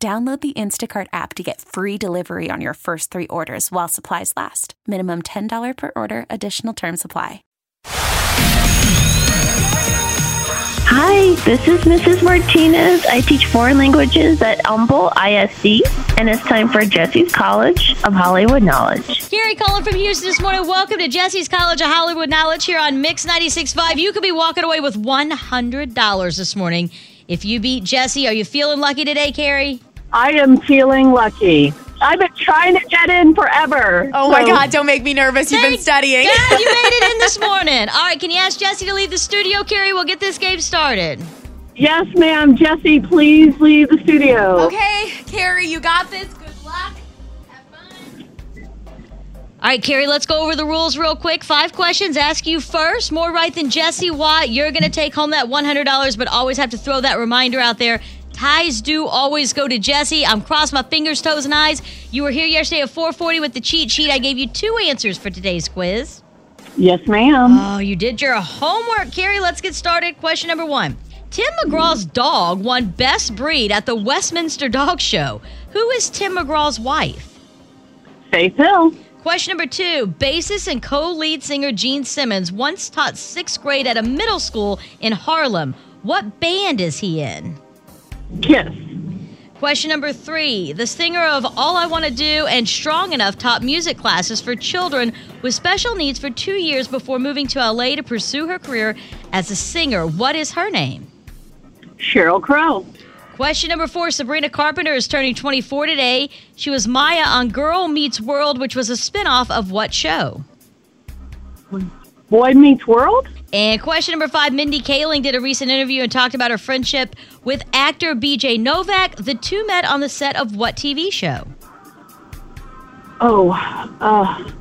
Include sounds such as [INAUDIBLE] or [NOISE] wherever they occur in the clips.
Download the Instacart app to get free delivery on your first three orders while supplies last. Minimum $10 per order, additional term supply. Hi, this is Mrs. Martinez. I teach foreign languages at Humble ISD, and it's time for Jessie's College of Hollywood Knowledge. Gary calling from Houston this morning. Welcome to Jessie's College of Hollywood Knowledge here on Mix 96.5. You could be walking away with $100 this morning if you beat Jessie. Are you feeling lucky today, Carrie? I am feeling lucky. I've been trying to get in forever. Oh my God, don't make me nervous. You've been studying. God you [LAUGHS] made it in this morning. All right, can you ask Jessie to leave the studio, Carrie? We'll get this game started. Yes, ma'am. Jessie, please leave the studio. Okay, Carrie, you got this. Good luck. Have fun. All right, Carrie, let's go over the rules real quick. Five questions. Ask you first. More right than Jessie Watt. You're going to take home that $100, but always have to throw that reminder out there. Ties do always go to Jessie. I'm cross my fingers, toes, and eyes. You were here yesterday at 440 with the cheat sheet. I gave you two answers for today's quiz. Yes, ma'am. Oh, you did your homework, Carrie. Let's get started. Question number one. Tim McGraw's dog won Best Breed at the Westminster Dog Show. Who is Tim McGraw's wife? Faith Hill. Question number two. Bassist and co lead singer Gene Simmons once taught sixth grade at a middle school in Harlem. What band is he in? Kiss. Question number three. The singer of All I Want to Do and Strong Enough taught music classes for children with special needs for two years before moving to LA to pursue her career as a singer. What is her name? Sheryl Crow. Question number four Sabrina Carpenter is turning 24 today. She was Maya on Girl Meets World, which was a spinoff of what show? Boy Meets World. And question number five Mindy Kaling did a recent interview and talked about her friendship with actor BJ Novak. The two met on the set of what TV show? Oh, uh,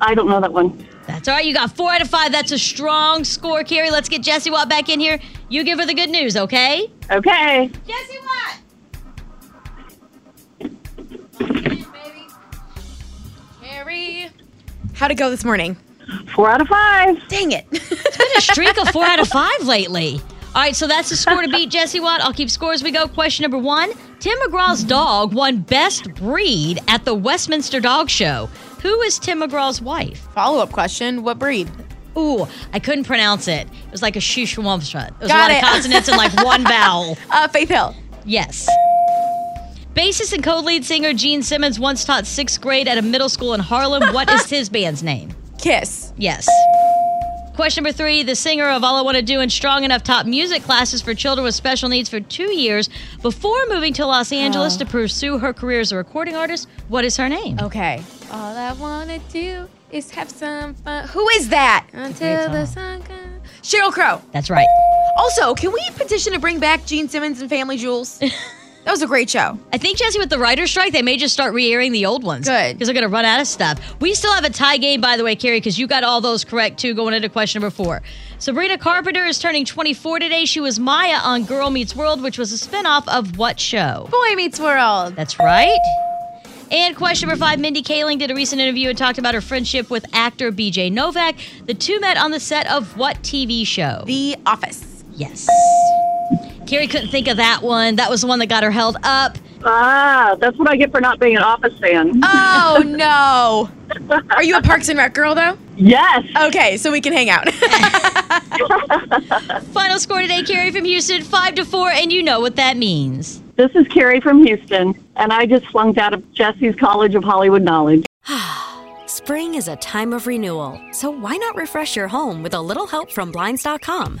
I don't know that one. That's all right. You got four out of five. That's a strong score, Carrie. Let's get Jessie Watt back in here. You give her the good news, okay? Okay. Jessie Watt! Carrie. How'd it go this morning? Four out of five. Dang it. [LAUGHS] It's been a streak of four out of five lately. All right, so that's the score to beat Jessie Watt. I'll keep score as we go. Question number one Tim McGraw's dog won Best Breed at the Westminster Dog Show. Who is Tim McGraw's wife? Follow up question What breed? Ooh, I couldn't pronounce it. It was like a shushawampsha. It was Got a lot it. of consonants and like one [LAUGHS] vowel. Uh, Faith Hill. Yes. Bassist and co-lead singer Gene Simmons once taught sixth grade at a middle school in Harlem. What is his band's name? Kiss. Yes. Question number three. The singer of All I Want to Do and Strong Enough taught music classes for children with special needs for two years before moving to Los Angeles to pursue her career as a recording artist. What is her name? Okay. All I want to do is have some fun. Who is that? Until the sun comes. Sheryl Crow. That's right. Also, can we petition to bring back Gene Simmons and Family Jewels? [LAUGHS] that was a great show. I think, Jessie, with the writer's strike, they may just start re airing the old ones. Good. Because they're going to run out of stuff. We still have a tie game, by the way, Carrie, because you got all those correct, too, going into question number four. Sabrina Carpenter is turning 24 today. She was Maya on Girl Meets World, which was a spinoff of what show? Boy Meets World. That's right. And question number five Mindy Kaling did a recent interview and talked about her friendship with actor BJ Novak. The two met on the set of what TV show? The Office. yes. Carrie couldn't think of that one. That was the one that got her held up. Ah, that's what I get for not being an Office fan. Oh, [LAUGHS] no. Are you a Parks and Rec girl, though? yes. Okay, so we can hang out. [LAUGHS] Final score today, Carrie from Houston, five to four, and you know what that means. This is Carrie from Houston, and I just flunked out of Jessie's College of Hollywood Knowledge. [SIGHS] Spring is a time of renewal, so why not refresh your home with a little help from Blinds.com?